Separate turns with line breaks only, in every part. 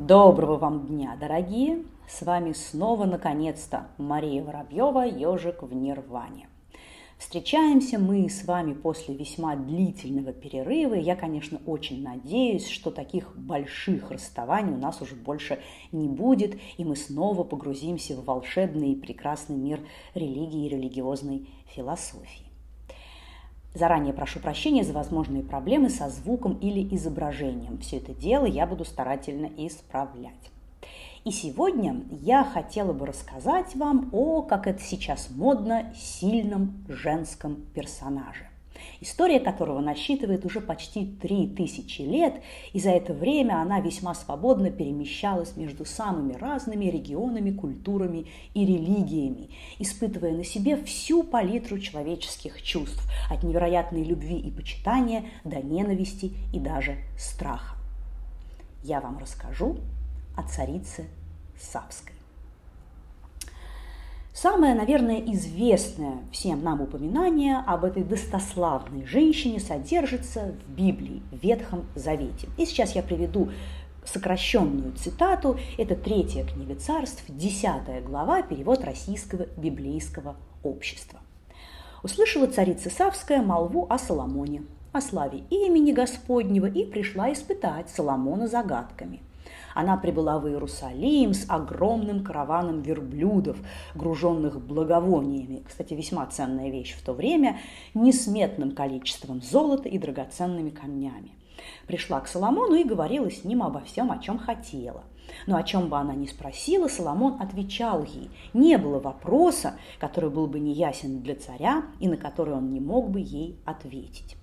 Доброго вам дня, дорогие! С вами снова, наконец-то, Мария Воробьева, «Ежик в Нирване». Встречаемся мы с вами после весьма длительного перерыва. Я, конечно, очень надеюсь, что таких больших расставаний у нас уже больше не будет, и мы снова погрузимся в волшебный и прекрасный мир религии и религиозной философии. Заранее прошу прощения за возможные проблемы со звуком или изображением. Все это дело я буду старательно исправлять. И сегодня я хотела бы рассказать вам о, как это сейчас модно, сильном женском персонаже история которого насчитывает уже почти три тысячи лет, и за это время она весьма свободно перемещалась между самыми разными регионами, культурами и религиями, испытывая на себе всю палитру человеческих чувств, от невероятной любви и почитания до ненависти и даже страха. Я вам расскажу о царице Савской. Самое, наверное, известное всем нам упоминание об этой достославной женщине содержится в Библии, в Ветхом Завете. И сейчас я приведу сокращенную цитату. Это третья книга царств, десятая глава, перевод российского библейского общества. Услышала царица Савская молву о Соломоне, о славе имени Господнего и пришла испытать Соломона загадками – она прибыла в Иерусалим с огромным караваном верблюдов, груженных благовониями, кстати, весьма ценная вещь в то время, несметным количеством золота и драгоценными камнями. Пришла к Соломону и говорила с ним обо всем, о чем хотела. Но о чем бы она ни спросила, Соломон отвечал ей. Не было вопроса, который был бы неясен для царя и на который он не мог бы ей ответить.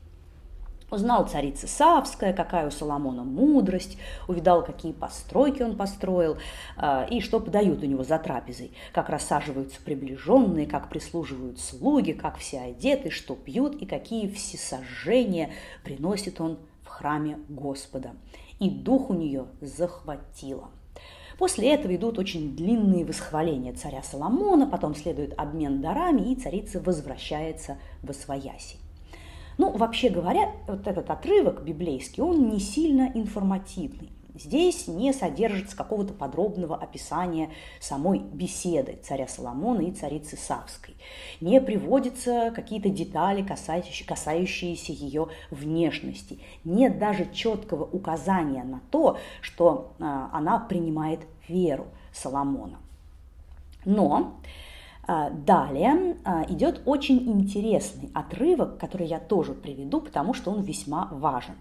Узнал царица Савская, какая у Соломона мудрость, увидал, какие постройки он построил, э, и что подают у него за трапезой, как рассаживаются приближенные, как прислуживают слуги, как все одеты, что пьют, и какие всесожжения приносит он в храме Господа. И дух у нее захватило. После этого идут очень длинные восхваления царя Соломона, потом следует обмен дарами, и царица возвращается в Освояси. Ну, вообще говоря, вот этот отрывок библейский, он не сильно информативный. Здесь не содержится какого-то подробного описания самой беседы царя Соломона и царицы Савской. Не приводятся какие-то детали, касающиеся, ее внешности. Нет даже четкого указания на то, что а, она принимает веру Соломона. Но далее а, идет очень интересный отрывок, который я тоже приведу, потому что он весьма важен.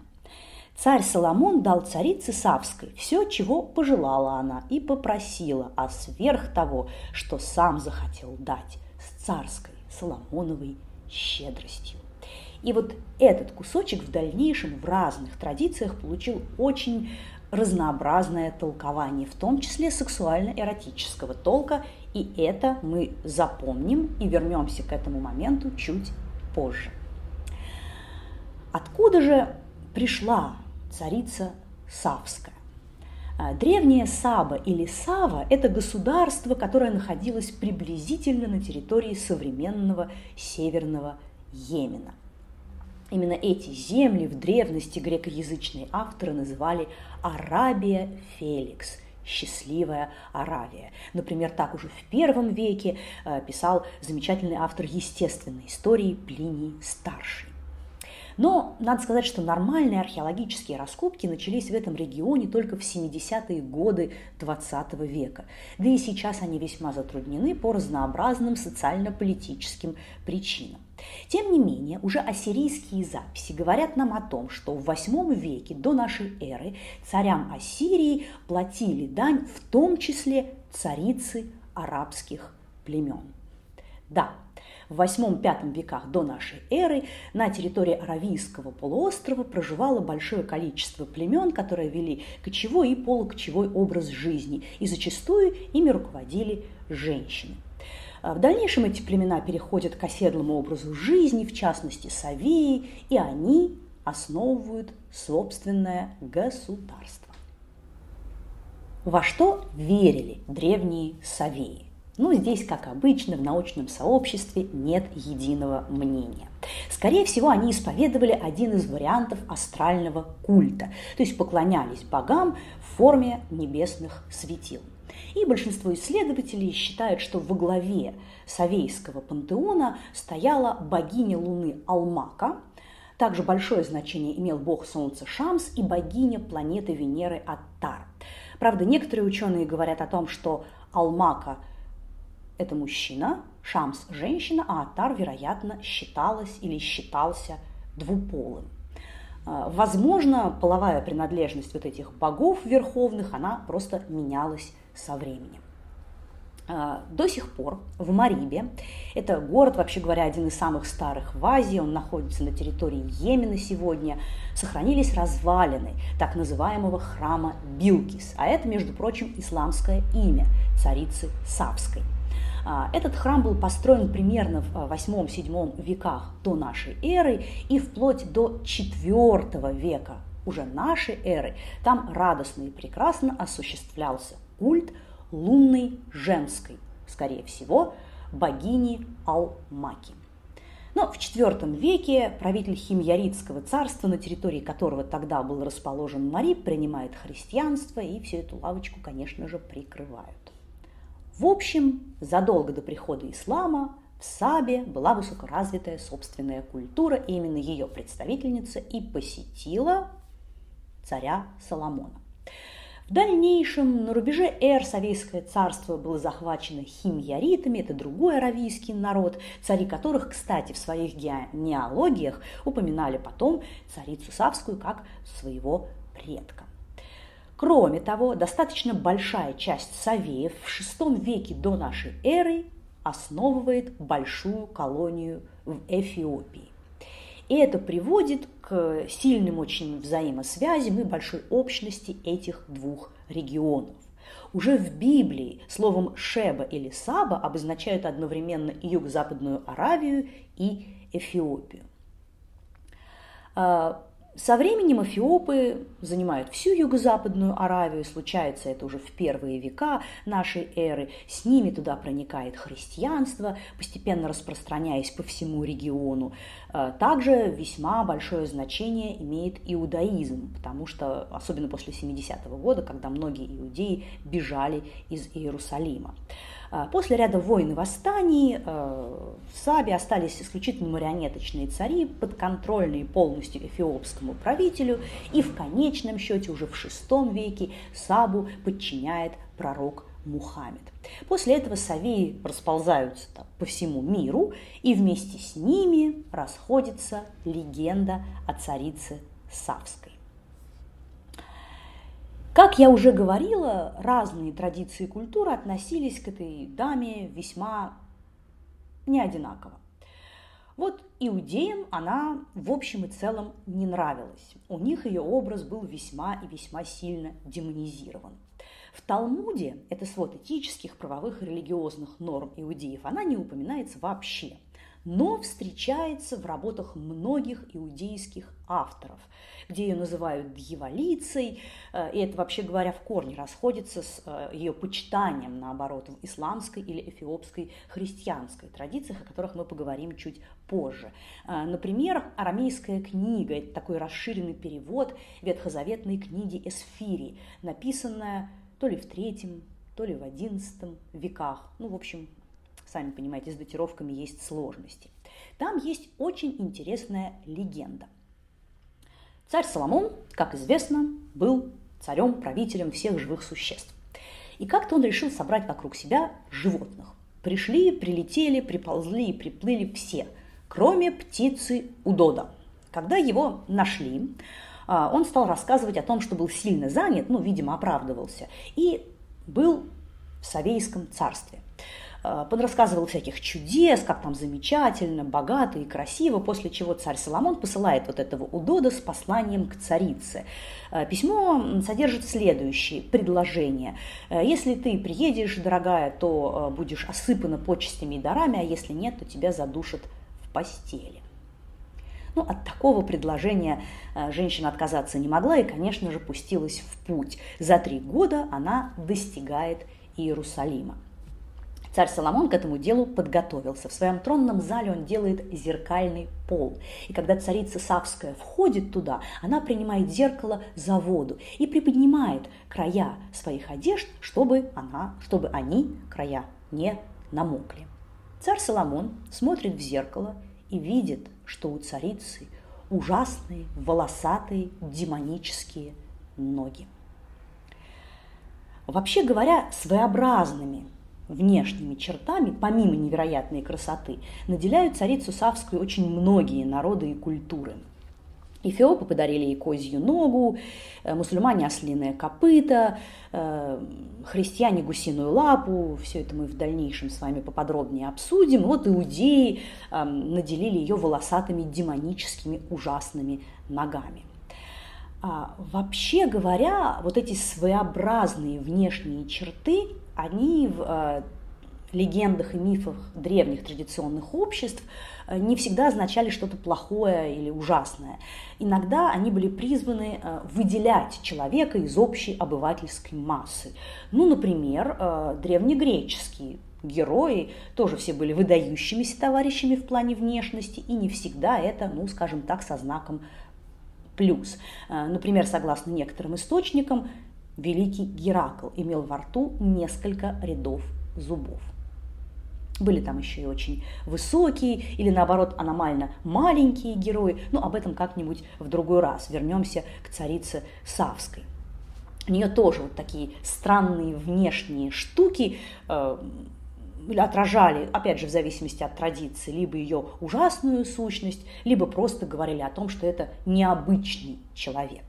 Царь Соломон дал царице Савской все, чего пожелала она, и попросила, а сверх того, что сам захотел дать, с царской Соломоновой щедростью. И вот этот кусочек в дальнейшем в разных традициях получил очень разнообразное толкование, в том числе сексуально-эротического толка, и это мы запомним и вернемся к этому моменту чуть позже. Откуда же пришла царица Савская? А, древняя Саба или Сава – это государство, которое находилось приблизительно на территории современного северного Йемена – Именно эти земли в древности грекоязычные авторы называли Арабия Феликс – счастливая Аравия. Например, так уже в первом веке э, писал замечательный автор естественной истории Плиний Старший. Но надо сказать, что нормальные археологические раскопки начались в этом регионе только в 70-е годы 20 века. Да и сейчас они весьма затруднены по разнообразным социально-политическим причинам. Тем не менее, уже ассирийские записи говорят нам о том, что в VIII веке до нашей эры царям Ассирии платили дань в том числе царицы арабских племен. Да, в VIII-V веках до нашей эры на территории Аравийского полуострова проживало большое количество племен, которые вели кочевой и полукочевой образ жизни, и зачастую ими руководили женщины. А в дальнейшем эти племена переходят к оседлому образу жизни, в частности Савии, и они основывают собственное государство. Во что верили древние Савии? Но здесь, как обычно, в научном сообществе нет единого мнения. Скорее всего, они исповедовали один из вариантов астрального культа, то есть поклонялись богам в форме небесных светил. И большинство исследователей считают, что во главе Савейского пантеона стояла богиня Луны Алмака, также большое значение имел бог Солнца Шамс и богиня планеты Венеры Аттар. Правда, некоторые ученые говорят о том, что Алмака – это мужчина, Шамс – женщина, а Аттар, вероятно, считалась или считался двуполым. А, возможно, половая принадлежность вот этих богов верховных, она просто менялась со временем. А, до сих пор в Марибе, это город, вообще говоря, один из самых старых в Азии, он находится на территории Йемена сегодня, сохранились развалины так называемого храма Билкис, а это, между прочим, исламское имя царицы Савской. А, этот храм был построен примерно в 8-7 веках до нашей эры и вплоть до IV века уже нашей эры там радостно и прекрасно осуществлялся культ лунной женской, скорее всего, богини Алмаки. Но в IV веке правитель Химьяритского царства, на территории которого тогда был расположен Мариб, принимает христианство и всю эту лавочку, конечно же, прикрывают. В общем, задолго до прихода ислама в Сабе была высокоразвитая собственная культура, и именно ее представительница и посетила царя Соломона. В дальнейшем на рубеже эр Савейское царство было захвачено химьяритами, это другой аравийский народ, цари которых, кстати, в своих генеалогиях упоминали потом царицу Савскую как своего предка. Кроме того, достаточно большая часть Савеев в VI веке до нашей эры основывает большую колонию в Эфиопии. И это приводит к сильным очень взаимосвязям и большой общности этих двух регионов. Уже в Библии словом «шеба» или «саба» обозначают одновременно юго-западную Аравию, и Эфиопию. Со временем эфиопы занимают всю юго-западную Аравию, случается это уже в первые века нашей эры. С ними туда проникает христианство, постепенно распространяясь по всему региону. Э, также весьма большое значение имеет иудаизм, потому что, особенно после 70-го года, когда многие иудеи бежали из Иерусалима. А, после ряда войн и восстаний э, в Сабе остались исключительно марионеточные цари, подконтрольные полностью эфиопскому правителю, и в конечном счете уже в VI веке Сабу подчиняет пророк Мухаммед. После этого Савеи расползаются по всему миру, и вместе с ними расходится легенда о царице Савской. Как я уже говорила, разные традиции и культуры относились к этой даме весьма неодинаково. Вот иудеям она в общем и целом не нравилась. У них ее образ был весьма и весьма сильно демонизирован. В Талмуде, это свод этических, правовых и религиозных норм иудеев, она не упоминается вообще но встречается в работах многих иудейских авторов, где ее называют дьяволицей, э, и это, вообще говоря, в корне расходится с э, ее почитанием, наоборот, в исламской или эфиопской христианской традициях, о которых мы поговорим чуть позже. Э, например, арамейская книга – это такой расширенный перевод ветхозаветной книги Эсфири, написанная то ли в третьем, то ли в XI веках. Ну, в общем, Сами понимаете, с датировками есть сложности. Там есть очень интересная легенда. Царь Соломон, как известно, был царем-правителем всех живых существ. И как-то он решил собрать вокруг себя животных. Пришли, прилетели, приползли и приплыли все, кроме птицы Удода. Когда его нашли, а, он стал рассказывать о том, что был сильно занят, ну, видимо, оправдывался, и был в Савейском царстве. Э, подрассказывал всяких чудес, как там замечательно, богато и красиво, после чего царь Соломон посылает вот этого Удода с посланием к царице. Э, письмо содержит следующие предложения. «Э, если ты приедешь, дорогая, то будешь осыпана почестями и дарами, а если нет, то тебя задушат в постели. Ну, от такого предложения женщина отказаться не могла и, конечно же, пустилась в путь. За три года она достигает Иерусалима. Царь Соломон к этому делу подготовился. В своем тронном зале он делает зеркальный пол. И когда царица Савская входит туда, она принимает зеркало за воду и приподнимает края своих одежд, чтобы, она, чтобы они, края, не намокли. Царь Соломон смотрит в зеркало и видит, что у царицы ужасные, волосатые, демонические ноги. Вообще говоря, своеобразными внешними чертами, помимо невероятной красоты, наделяют царицу Савскую очень многие народы и культуры. Эфиопы подарили ей козью ногу, э, мусульмане ослиное копыто, э, христиане гусиную лапу. Все это мы в дальнейшем с вами поподробнее обсудим. Вот иудеи эм, наделили ее волосатыми демоническими ужасными ногами. А, вообще говоря, вот эти своеобразные внешние черты, они в э, легендах и мифах древних традиционных обществ э, не всегда означали что-то плохое или ужасное. Иногда они были призваны э, выделять человека из общей обывательской массы. Ну, например, древнегреческие герои тоже все были выдающимися товарищами в плане внешности, и не всегда это, ну, скажем так, со знаком плюс. Например, согласно некоторым источникам, великий Геракл имел во рту несколько рядов зубов. Были там еще и очень высокие или наоборот аномально маленькие герои, но об этом как-нибудь в другой раз. Вернемся к царице Савской. У нее тоже вот такие странные внешние штуки, э, отражали, опять же, в зависимости от традиции, либо ее ужасную сущность, либо просто говорили о том, что это необычный человек.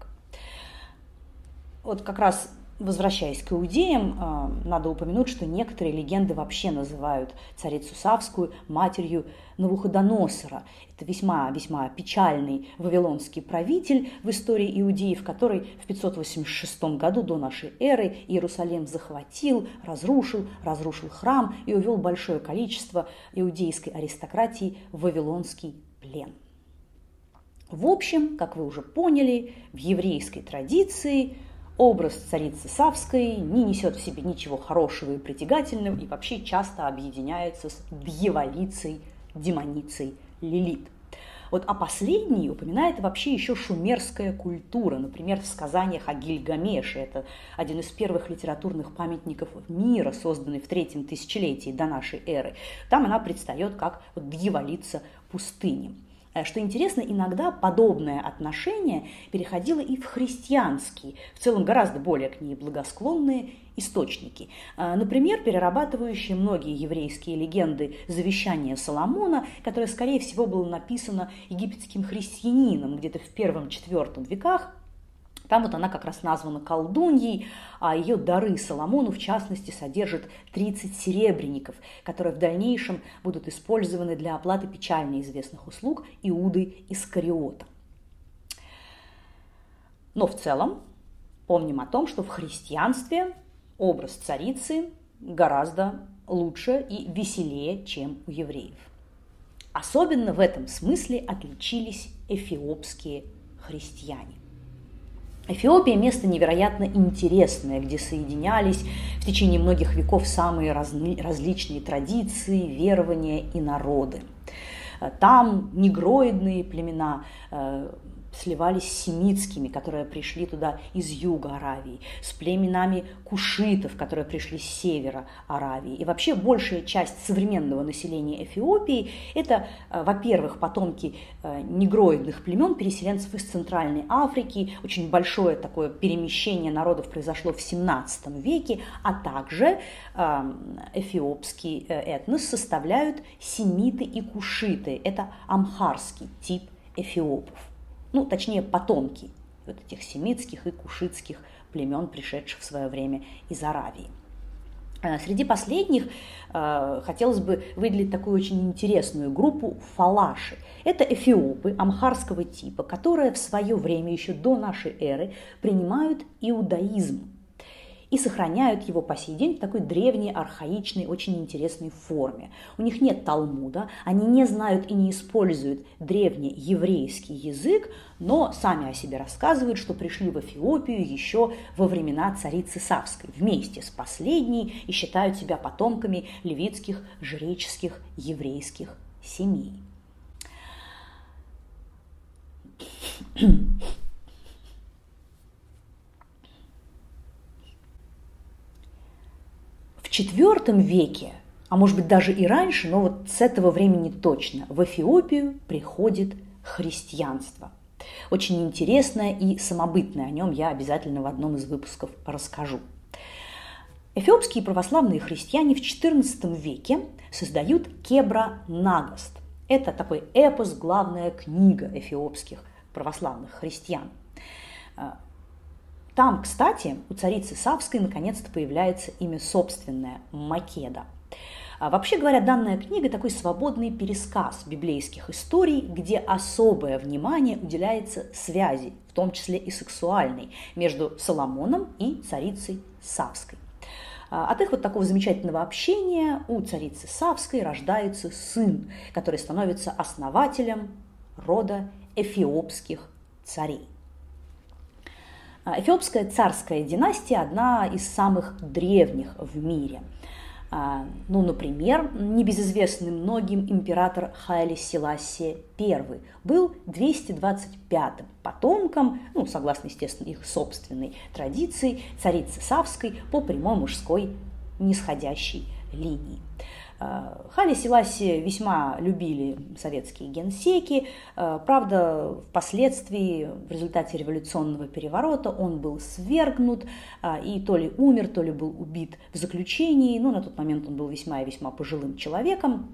Вот как раз Возвращаясь к иудеям, а, надо упомянуть, что некоторые легенды вообще называют царицу Савскую матерью Навуходоносора. Это весьма-весьма печальный вавилонский правитель в истории иудеев, который в 586 году до нашей эры Иерусалим захватил, разрушил, разрушил храм и увел большое количество иудейской аристократии в вавилонский плен. В общем, как вы уже поняли, в еврейской традиции – Образ царицы Савской не несет в себе ничего хорошего и притягательного и вообще часто объединяется с дьяволицей, демоницей Лилит. Вот о последней упоминает вообще еще шумерская культура. Например, в сказаниях о Гильгамеше. Это один из первых литературных памятников мира, созданный в третьем тысячелетии до нашей эры. Там она предстает как дьяволица пустыни. Э, что интересно, иногда подобное отношение переходило и в христианские, в целом гораздо более к ней благосклонные источники. Э, например, перерабатывающие многие еврейские легенды завещания Соломона, которое, скорее всего, было написано египетским христианином где-то в первом-четвертом веках, там вот она как раз названа колдуньей, а ее дары Соломону, в частности, содержат 30 серебряников, которые в дальнейшем будут использованы для оплаты печально известных услуг Иуды Искариота. Но в целом помним о том, что в христианстве образ царицы гораздо лучше и веселее, чем у евреев. Особенно в этом смысле отличились эфиопские христиане. Эфиопия – место невероятно интересное, где соединялись в течение многих веков самые разны, различные традиции, верования и народы. Там негроидные племена, э, сливались с семитскими, которые пришли туда из юга Аравии, с племенами кушитов, которые пришли с севера Аравии. И вообще большая часть современного населения Эфиопии – это, э, во-первых, потомки э, негроидных племен, переселенцев из Центральной Африки. Очень большое такое перемещение народов произошло в 17 веке, а также эм, эфиопский э, этнос составляют семиты и кушиты. Это амхарский тип эфиопов ну, точнее, потомки вот этих семитских и кушитских племен, пришедших в свое время из Аравии. Э, среди последних э, хотелось бы выделить такую очень интересную группу фалаши. Это эфиопы амхарского типа, которые в свое время, еще до нашей эры, принимают иудаизм. И сохраняют его по сей день в такой древней, архаичной, очень интересной форме. У них нет Талмуда, они не знают и не используют древний еврейский язык, но сами о себе рассказывают, что пришли в Эфиопию еще во времена царицы Савской вместе с последней и считают себя потомками левитских, жреческих, еврейских семей. IV веке, а может быть даже и раньше, но вот с этого времени точно, в Эфиопию приходит христианство. Очень интересное и самобытное, о нем я обязательно в одном из выпусков расскажу. Эфиопские православные христиане в XIV веке создают Кебра Нагаст. Это такой эпос, главная книга эфиопских православных христиан. Там, кстати, у царицы Савской наконец-то появляется имя собственное – Македа. А вообще говоря, данная книга – такой свободный пересказ библейских историй, где особое внимание уделяется связи, в том числе и сексуальной, между Соломоном и царицей Савской. А, от их вот такого замечательного общения у царицы Савской рождается сын, который становится основателем рода эфиопских царей. А, эфиопская царская династия – одна из самых древних в мире. А, ну, например, небезызвестный многим император Хайли Селасия I был 225-м потомком, ну, согласно, естественно, их собственной традиции, царицы Савской по прямой мужской нисходящей линии. Э, Хали Селаси весьма любили советские генсеки. Э, правда, впоследствии, в результате революционного переворота, он был свергнут э, и то ли умер, то ли был убит в заключении. Ну, на тот момент он был весьма и весьма пожилым человеком.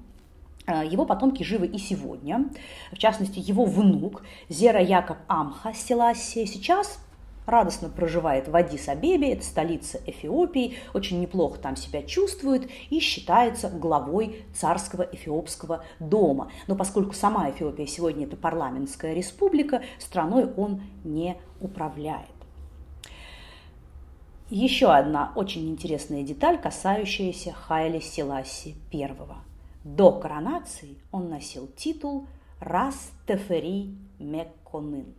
Его потомки живы и сегодня. В частности, его внук Зера Якоб Амха Селаси сейчас радостно проживает в Адис-Абебе, это столица Эфиопии, очень неплохо там себя чувствует и считается главой царского эфиопского дома. Но поскольку сама Эфиопия сегодня это парламентская республика, страной он не управляет. Еще одна очень интересная деталь, касающаяся Хайли Селаси I. До коронации он носил титул Рас Тефери Мекконын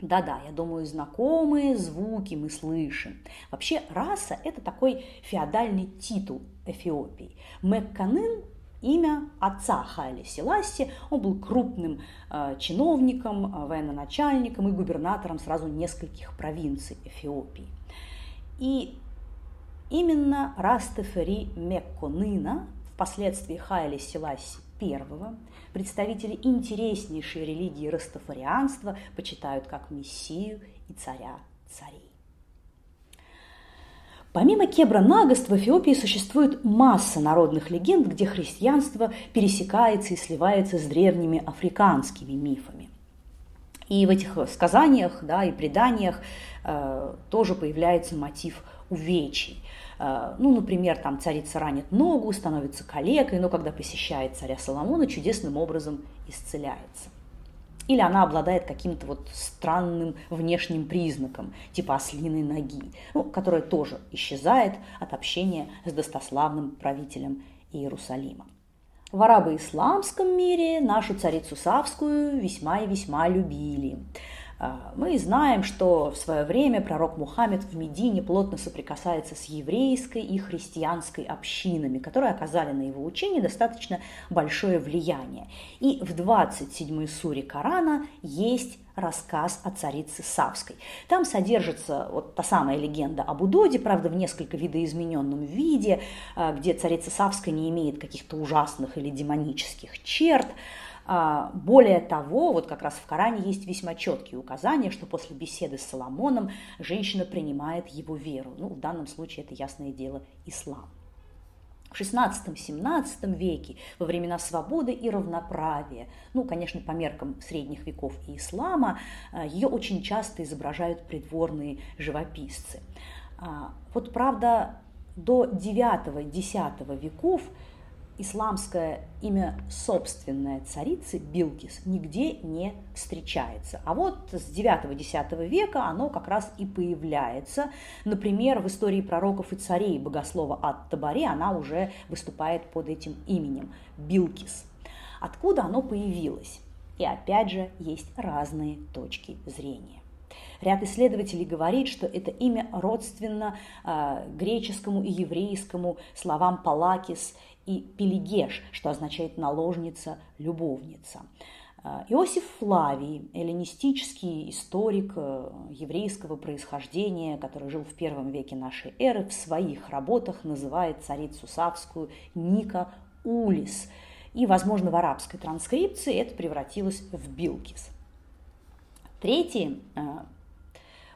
да-да, я думаю, знакомые звуки мы слышим. Вообще раса – это такой феодальный титул Эфиопии. Мекканын – имя отца Хайли Селаси. Он был крупным э, чиновником, э, военачальником и губернатором сразу нескольких провинций Эфиопии. И именно Растефери Мекконына, впоследствии Хайли Селаси I, представители интереснейшей религии растафарианства почитают как мессию и царя царей. Помимо Кебра Нагаст в Эфиопии существует масса народных легенд, где христианство пересекается и сливается с древними африканскими мифами. И в этих сказаниях да, и преданиях э, тоже появляется мотив увечий. Э, ну, например, там царица ранит ногу, становится калекой, но когда посещает царя Соломона, чудесным образом исцеляется. Или она обладает каким-то вот странным внешним признаком, типа ослиной ноги, ну, которая тоже исчезает от общения с достославным правителем Иерусалима. В арабо-исламском мире нашу царицу Савскую весьма и весьма любили. А, мы знаем, что в свое время пророк Мухаммед в Медине плотно соприкасается с еврейской и христианской общинами, которые оказали на его учение достаточно большое влияние. И в 27-й суре Корана есть рассказ о царице Савской. Там содержится вот та самая легенда об Удоде, правда, в несколько видоизмененном виде, а, где царица Савская не имеет каких-то ужасных или демонических черт, более того, вот как раз в Коране есть весьма четкие указания, что после беседы с Соломоном женщина принимает его веру. Ну, в данном случае это ясное дело ислам. В XVI-XVII веке, во времена свободы и равноправия, ну, конечно, по меркам средних веков и ислама, а, ее очень часто изображают придворные живописцы. А, вот, правда, до IX-X веков исламское имя собственное царицы Билкис нигде не встречается. А вот с 9-10 века оно как раз и появляется. Например, в истории пророков и царей богослова от Табари она уже выступает под этим именем – Билкис. Откуда оно появилось? И опять же есть разные точки зрения. Ряд исследователей говорит, что это имя родственно э, греческому и еврейскому словам «палакис» и «пелигеш», что означает «наложница», «любовница». А, Иосиф Флавий, эллинистический историк э, еврейского происхождения, который жил в первом веке нашей эры, в своих работах называет царицу Савскую Ника Улис. И, возможно, в арабской транскрипции это превратилось в Билкис. Третий э,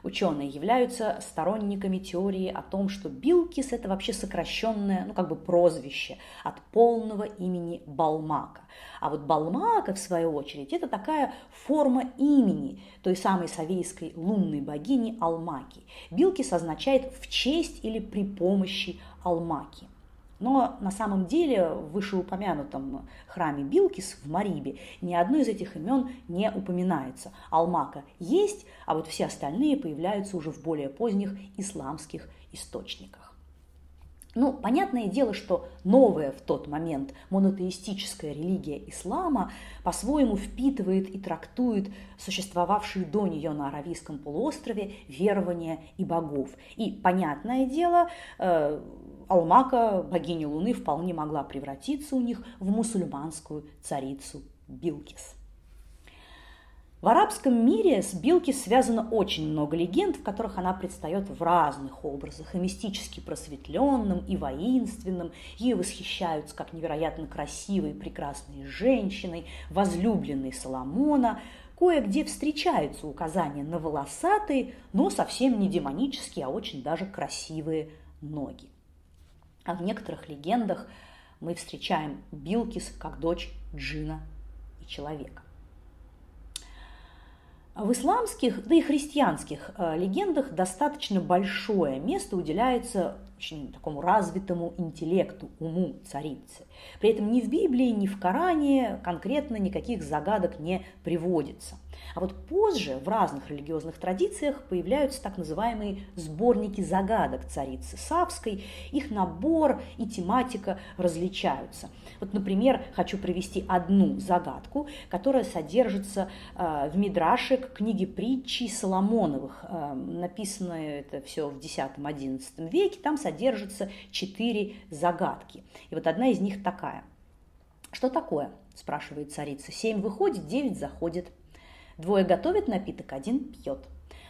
ученые являются сторонниками теории о том, что Билкис – это вообще сокращенное, ну как бы прозвище от полного имени Балмака. А вот Балмака, в свою очередь, это такая форма имени той самой савейской лунной богини Алмаки. Билкис означает «в честь» или «при помощи Алмаки». Но на самом деле в вышеупомянутом храме Билкис в Марибе ни одно из этих имен не упоминается. Алмака есть, а вот все остальные появляются уже в более поздних исламских источниках. Ну, понятное дело, что новая в тот момент монотеистическая религия ислама по-своему впитывает и трактует существовавшие до нее на Аравийском полуострове верования и богов. И, понятное дело, э, Алмака, богиня Луны, вполне могла превратиться у них в мусульманскую царицу Билкис. В арабском мире с Билкис связано очень много легенд, в которых она предстает в разных образах, и мистически просветленным, и воинственным. Ее восхищаются как невероятно красивой и прекрасной женщиной, возлюбленной Соломона. Кое-где встречаются указания на волосатые, но совсем не демонические, а очень даже красивые ноги. А в некоторых легендах мы встречаем Билкис как дочь джина и человека. В исламских, да и христианских э, легендах достаточно большое место уделяется очень такому развитому интеллекту, уму царицы. При этом ни в Библии, ни в Коране конкретно никаких загадок не приводится. А вот позже в разных религиозных традициях появляются так называемые сборники загадок царицы Савской. Их набор и тематика различаются. Вот, например, хочу привести одну загадку, которая содержится э, в Мидраше к книге притчи Соломоновых. Э, написано это все в X-XI веке. Там содержится четыре загадки. И вот одна из них такая. «Что такое?» – спрашивает царица. «Семь выходит, девять заходит». Двое готовят напиток, один пьет.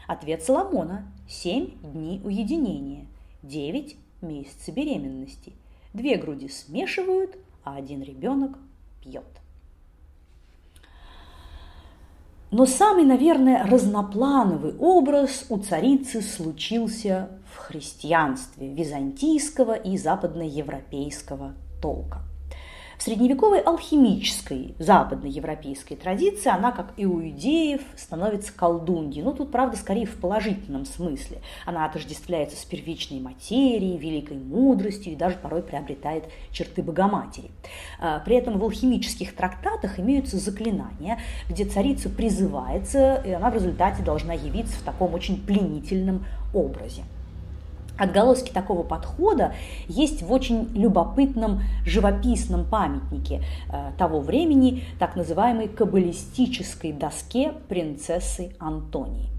Ответ Соломона – семь дней уединения, девять месяца беременности. Две груди смешивают, а один ребенок пьет. Но самый, наверное, разноплановый образ у царицы случился в христианстве византийского и западноевропейского толка – в средневековой алхимической западноевропейской традиции она, как и у иудеев, становится колдуньей. Ну, тут, правда, скорее в положительном смысле. Она отождествляется с первичной материей, великой мудростью и даже порой приобретает черты Богоматери. А, при этом в алхимических трактатах имеются заклинания, где царица призывается, и она в результате должна явиться в таком очень пленительном образе. Отголоски такого подхода есть в очень любопытном живописном памятнике э, того времени, так называемой каббалистической доске принцессы Антонии.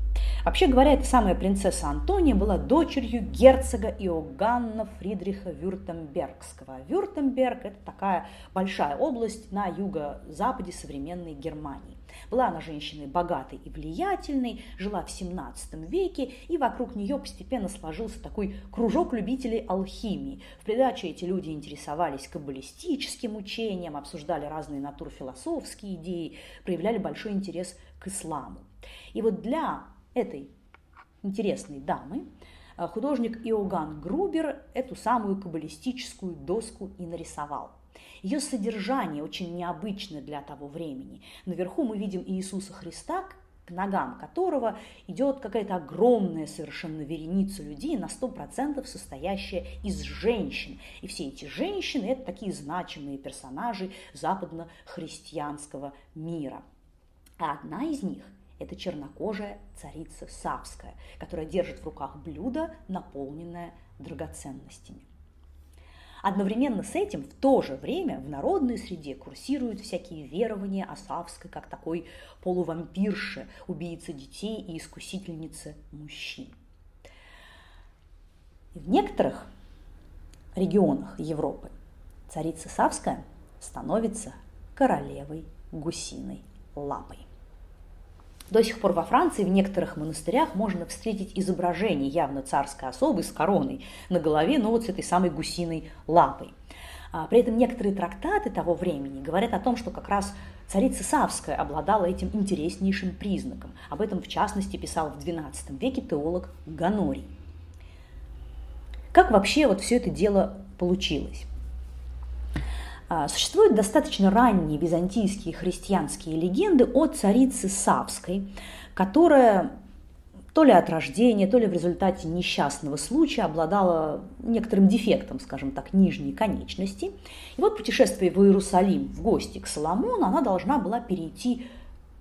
Вообще говоря, эта самая принцесса Антония была дочерью герцога Иоганна Фридриха Вюртембергского. Вюртемберг – это такая большая область на юго-западе современной Германии. Была она женщиной богатой и влиятельной, жила в 17 веке, и вокруг нее постепенно сложился такой кружок любителей алхимии. В придаче эти люди интересовались каббалистическим учением, обсуждали разные натурфилософские идеи, проявляли большой интерес к исламу. И вот для этой интересной дамы э, художник Иоганн Грубер эту самую каббалистическую доску и нарисовал. Ее содержание очень необычно для того времени. Наверху мы видим Иисуса Христа, к ногам которого идет какая-то огромная совершенно вереница людей, на 100% состоящая из женщин. И все эти женщины – это такие значимые персонажи западно-христианского мира. А одна из них – это чернокожая царица Савская, которая держит в руках блюдо, наполненное драгоценностями. Одновременно с этим в то же время в народной среде курсируют всякие верования о Савской как такой полувампирше, убийце детей и искусительнице мужчин. И в некоторых регионах Европы царица Савская становится королевой гусиной лапой. До сих пор во Франции в некоторых монастырях можно встретить изображение явно царской особы с короной на голове, но вот с этой самой гусиной лапой. А, при этом некоторые трактаты того времени говорят о том, что как раз царица Савская обладала этим интереснейшим признаком. Об этом, в частности, писал в XII веке теолог Ганорий. Как вообще вот все это дело получилось? А, существуют достаточно ранние византийские христианские легенды о царице Савской, которая то ли от рождения, то ли в результате несчастного случая обладала некоторым дефектом, скажем так, нижней конечности. И вот путешествие в Иерусалим в гости к Соломону, она должна была перейти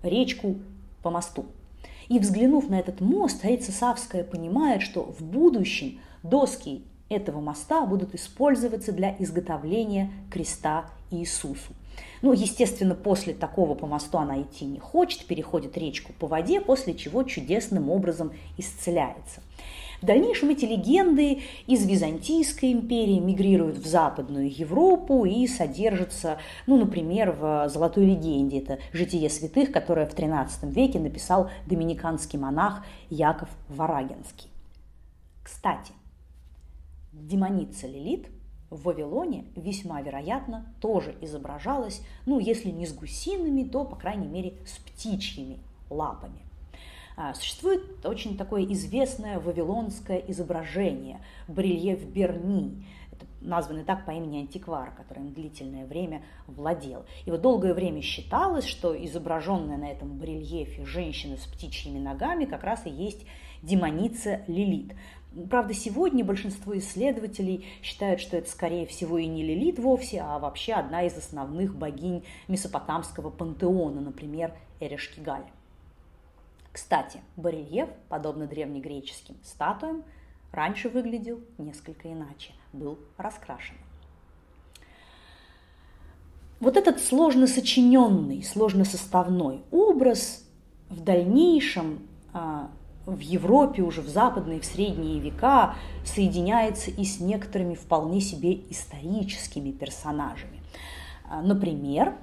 речку по мосту. И взглянув на этот мост, царица Савская понимает, что в будущем доски этого моста будут использоваться для изготовления креста Иисусу. Ну, естественно, после такого по мосту она идти не хочет, переходит речку по воде, после чего чудесным образом исцеляется. В дальнейшем эти легенды из Византийской империи мигрируют в Западную Европу и содержатся, ну, например, в «Золотой легенде». Это «Житие святых», которое в XIII веке написал доминиканский монах Яков Варагинский. Кстати, демоница Лилит в Вавилоне весьма вероятно тоже изображалась, ну, если не с гусиными, то, по крайней мере, с птичьими лапами. А, существует очень такое известное вавилонское изображение барельеф Берни. Это названный так по имени антиквар, которым длительное время владел. И вот долгое время считалось, что изображенная на этом барельефе женщина с птичьими ногами как раз и есть демоница Лилит. Правда, сегодня большинство исследователей считают, что это, скорее всего, и не Лилит вовсе, а вообще одна из основных богинь месопотамского пантеона, например, Эрешкигаль. Кстати, барельеф, подобно древнегреческим статуям, раньше выглядел несколько иначе, был раскрашен. Вот этот сложно сочиненный, сложно составной образ в дальнейшем а, в Европе уже в западные, в средние века соединяется и с некоторыми вполне себе историческими персонажами. А, например,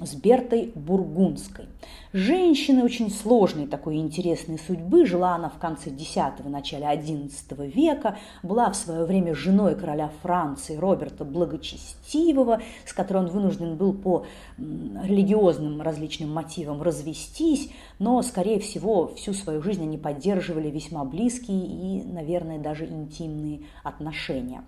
с Бертой Бургундской. Женщина очень сложной такой интересной судьбы. Жила она в конце X – начале XI века. Была в свое время женой короля Франции Роберта Благочестивого, с которым он вынужден был по религиозным различным мотивам развестись. Но, скорее всего, всю свою жизнь они поддерживали весьма близкие и, наверное, даже интимные отношения.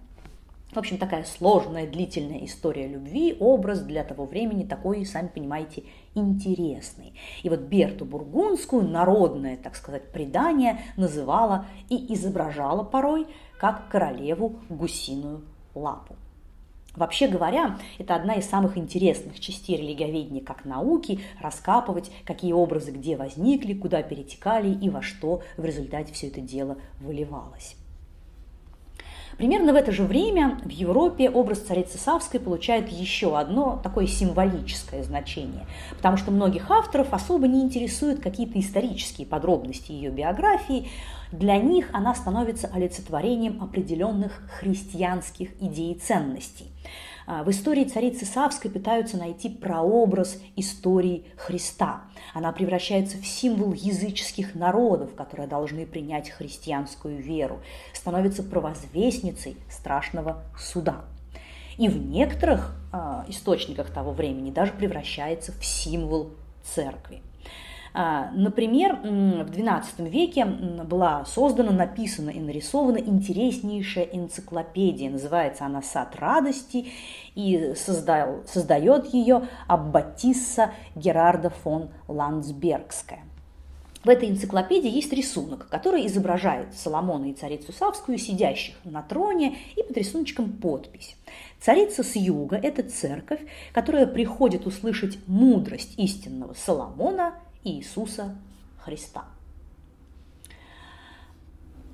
В общем, такая сложная, длительная история любви, образ для того времени такой, сами понимаете, интересный. И вот Берту Бургундскую народное, так сказать, предание называло и изображало порой как королеву гусиную лапу. Вообще говоря, это одна из самых интересных частей религоведения как науки – раскапывать, какие образы где возникли, куда перетекали и во что в результате все это дело выливалось. Примерно в это же время в Европе образ царицы Савской получает еще одно такое символическое значение, потому что многих авторов особо не интересуют какие-то исторические подробности ее биографии, для них она становится олицетворением определенных христианских идей и ценностей. А, в истории царицы Савской пытаются найти прообраз истории Христа. Она превращается в символ языческих народов, которые должны принять христианскую веру, становится провозвестницей страшного суда. И в некоторых э, источниках того времени даже превращается в символ церкви. А, например, в XII веке была создана, написана и нарисована интереснейшая энциклопедия. Называется она «Сад радости» и создал, создает ее Аббатисса Герарда фон Ландсбергская. В этой энциклопедии есть рисунок, который изображает Соломона и царицу Савскую, сидящих на троне, и под рисуночком подпись. Царица с юга – это церковь, которая приходит услышать мудрость истинного Соломона Иисуса Христа.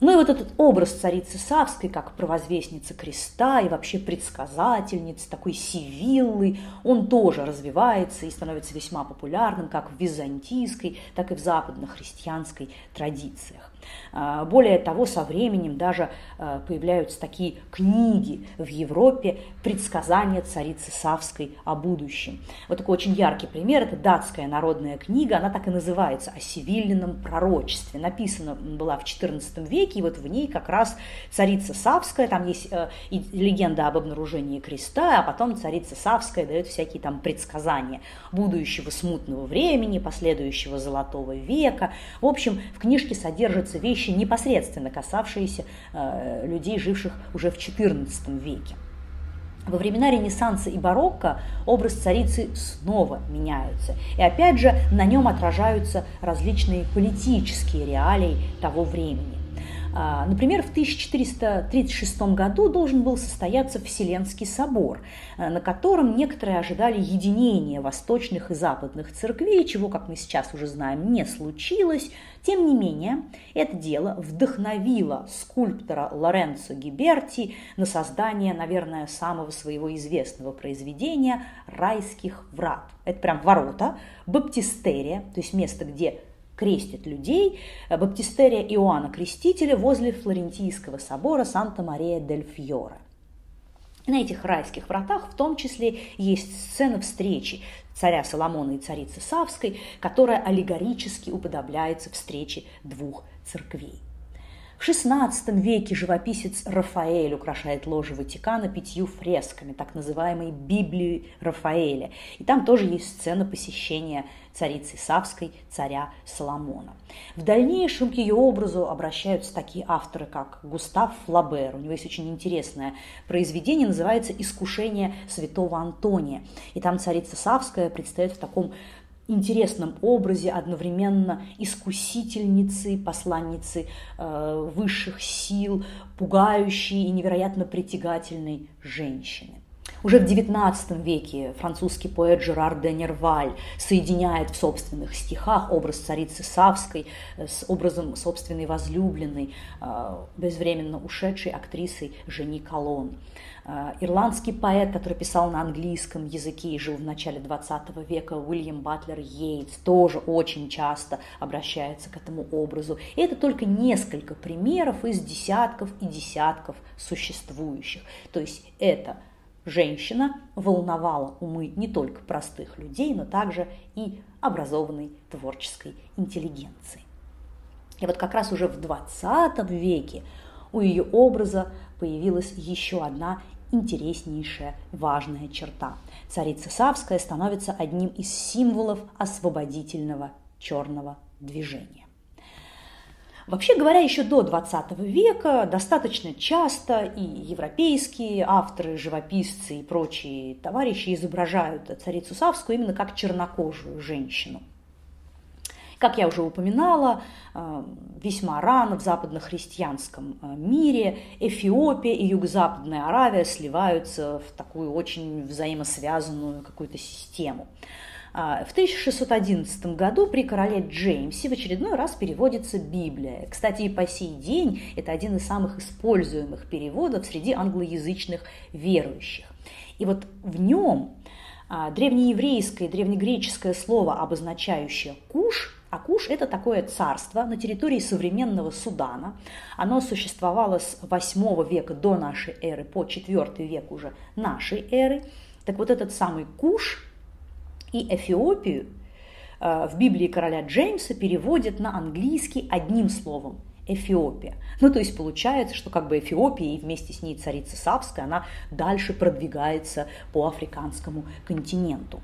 Ну и вот этот образ царицы Савской, как провозвестницы креста и вообще предсказательницы, такой сивиллы, он тоже развивается и становится весьма популярным как в византийской, так и в западно-христианской традициях. А, более того, со временем даже а, появляются такие книги в Европе «Предсказания царицы Савской о будущем». Вот такой очень яркий пример – это датская народная книга, она так и называется «О сивильном пророчестве». Написана была в XIV веке, и вот в ней как раз царица Савская, там есть э, легенда об обнаружении креста, а потом царица Савская дает всякие там предсказания будущего смутного времени, последующего золотого века. В общем, в книжке содержится описываются вещи, непосредственно касавшиеся э, людей, живших уже в XIV веке. Во времена Ренессанса и барокко образ царицы снова меняется. И опять же на нем отражаются различные политические реалии того времени. А, например, в 1436 году должен был состояться Вселенский собор, э, на котором некоторые ожидали единения восточных и западных церквей, чего, как мы сейчас уже знаем, не случилось. Тем не менее, это дело вдохновило скульптора Лоренцо Гиберти на создание, наверное, самого своего известного произведения «Райских врат». Это прям ворота, баптистерия, то есть место, где крестит людей баптистерия Иоанна Крестителя возле Флорентийского собора Санта-Мария-дель-Фьоре. На этих райских вратах в том числе есть сцена встречи царя Соломона и царицы Савской, которая аллегорически уподобляется встрече двух церквей. В XVI веке живописец Рафаэль украшает ложе Ватикана пятью фресками, так называемой Библии Рафаэля. И там тоже есть сцена посещения царицы Савской, царя Соломона. В дальнейшем к ее образу обращаются такие авторы, как Густав Флабер. У него есть очень интересное произведение, называется «Искушение святого Антония». И там царица Савская предстает в таком интересном образе одновременно искусительницы, посланницы э, высших сил, пугающей и невероятно притягательной женщины. Уже в XIX веке французский поэт Жерар де Нерваль соединяет в собственных стихах образ царицы Савской с образом собственной возлюбленной, э, безвременно ушедшей актрисой Жени Колон. Э, ирландский поэт, который писал на английском языке и жил в начале XX века, Уильям Батлер Йейтс, тоже очень часто обращается к этому образу. И это только несколько примеров из десятков и десятков существующих. То есть это женщина волновала умы не только простых людей, но также и образованной творческой интеллигенции. И вот как раз уже в 20 веке у ее образа появилась еще одна интереснейшая важная черта. Царица Савская становится одним из символов освободительного черного движения. Вообще говоря, еще до 20 века достаточно часто и европейские авторы, живописцы и прочие товарищи изображают царицу Савскую именно как чернокожую женщину. Как я уже упоминала, э, весьма рано в западно-христианском э, мире Эфиопия и Юго-Западная Аравия сливаются в такую очень взаимосвязанную какую-то систему. А, в 1611 году при короле Джеймсе в очередной раз переводится Библия. Кстати, и по сей день это один из самых используемых переводов среди англоязычных верующих. И вот в нем а, древнееврейское и древнегреческое слово, обозначающее «куш», а Куш – это такое царство на территории современного Судана. Оно существовало с 8 века до нашей эры по 4 век уже нашей эры. Так вот этот самый Куш и Эфиопию э, в Библии короля Джеймса переводят на английский одним словом – Эфиопия. Ну, то есть получается, что как бы Эфиопия и вместе с ней царица Савская, она дальше продвигается по африканскому континенту.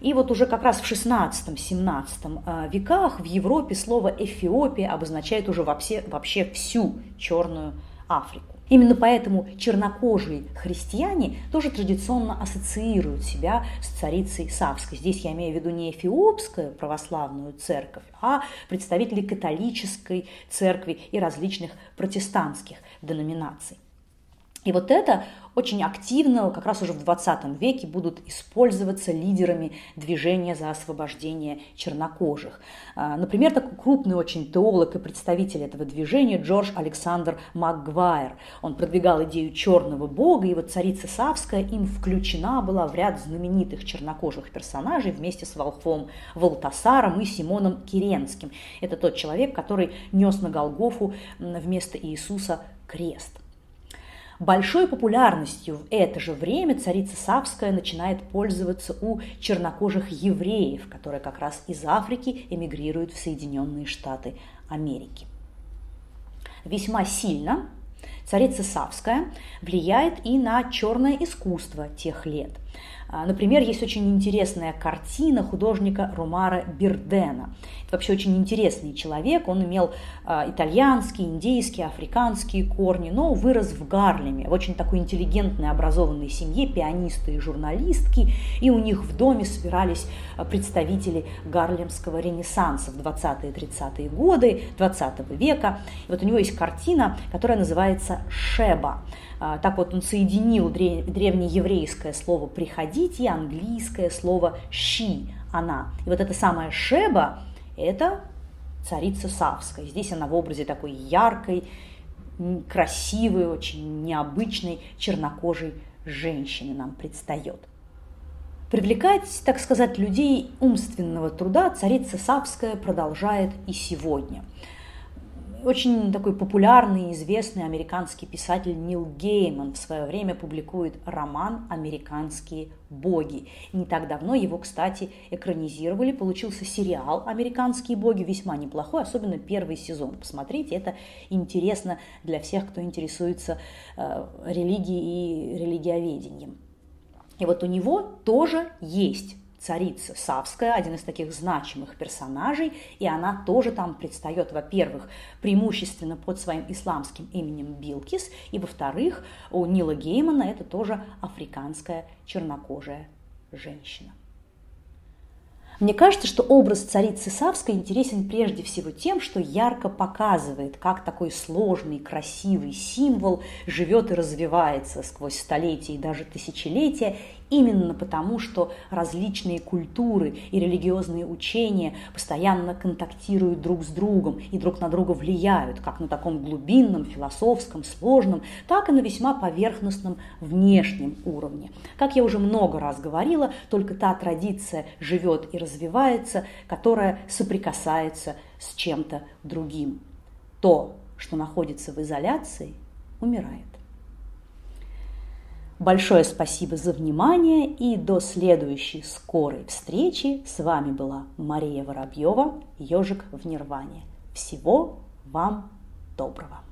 И вот уже как раз в 16-17 э, веках в Европе слово Эфиопия обозначает уже вообще, вообще всю Черную Африку. Именно поэтому чернокожие христиане тоже традиционно ассоциируют себя с царицей Савской. Здесь я имею в виду не эфиопскую православную церковь, а представителей католической церкви и различных протестантских деноминаций. И вот это очень активно, как раз уже в 20 веке, будут использоваться лидерами движения за освобождение чернокожих. А, например, такой крупный очень теолог и представитель этого движения Джордж Александр Макгвайр. Он продвигал идею черного бога, и вот царица Савская им включена была в ряд знаменитых чернокожих персонажей вместе с Волхвом Валтасаром и Симоном Киренским. Это тот человек, который нес на Голгофу вместо Иисуса крест. Большой популярностью в это же время царица Савская начинает пользоваться у чернокожих евреев, которые как раз из Африки эмигрируют в Соединенные Штаты Америки. Весьма сильно царица Савская влияет и на черное искусство тех лет – например, есть очень интересная картина художника Ромара Бердена. Это вообще очень интересный человек. Он имел а, итальянские, индейские, африканские корни, но вырос в Гарлеме, в очень такой интеллигентной, образованной семье, пианисты и журналистки. И у них в доме собирались а, представители гарлемского ренессанса в 20-30-е годы 20 века. И вот у него есть картина, которая называется «Шеба». А, так вот он соединил древнееврейское слово «приходить» и английское слово «щи» – «она». И вот это самое «шеба» – это царица Савская. Здесь она в образе такой яркой, красивой, очень необычной чернокожей женщины нам предстает. Привлекать, так сказать, людей умственного труда царица Савская продолжает и сегодня – очень такой популярный известный американский писатель Нил Гейман в свое время публикует роман «Американские боги». Не так давно его, кстати, экранизировали. Получился сериал «Американские боги», весьма неплохой, особенно первый сезон. Посмотрите, это интересно для всех, кто интересуется э, религией и религиоведением. И вот у него тоже есть царица Савская, один из таких значимых персонажей, и она тоже там предстает, во-первых, преимущественно под своим исламским именем Билкис, и, во-вторых, у Нила Геймана это тоже африканская чернокожая женщина. Мне кажется, что образ царицы Савской интересен прежде всего тем, что ярко показывает, как такой сложный, красивый символ живет и развивается сквозь столетия и даже тысячелетия, именно потому, что различные культуры и религиозные учения постоянно контактируют друг с другом и друг на друга влияют, как на таком глубинном, философском, сложном, так и на весьма поверхностном внешнем уровне. Как я уже много раз говорила, только та традиция живет и развивается, которая соприкасается с чем-то другим. То, что находится в изоляции, умирает. Большое спасибо за внимание и до следующей скорой встречи. С вами была Мария Воробьева, ежик в Нирване. Всего вам доброго.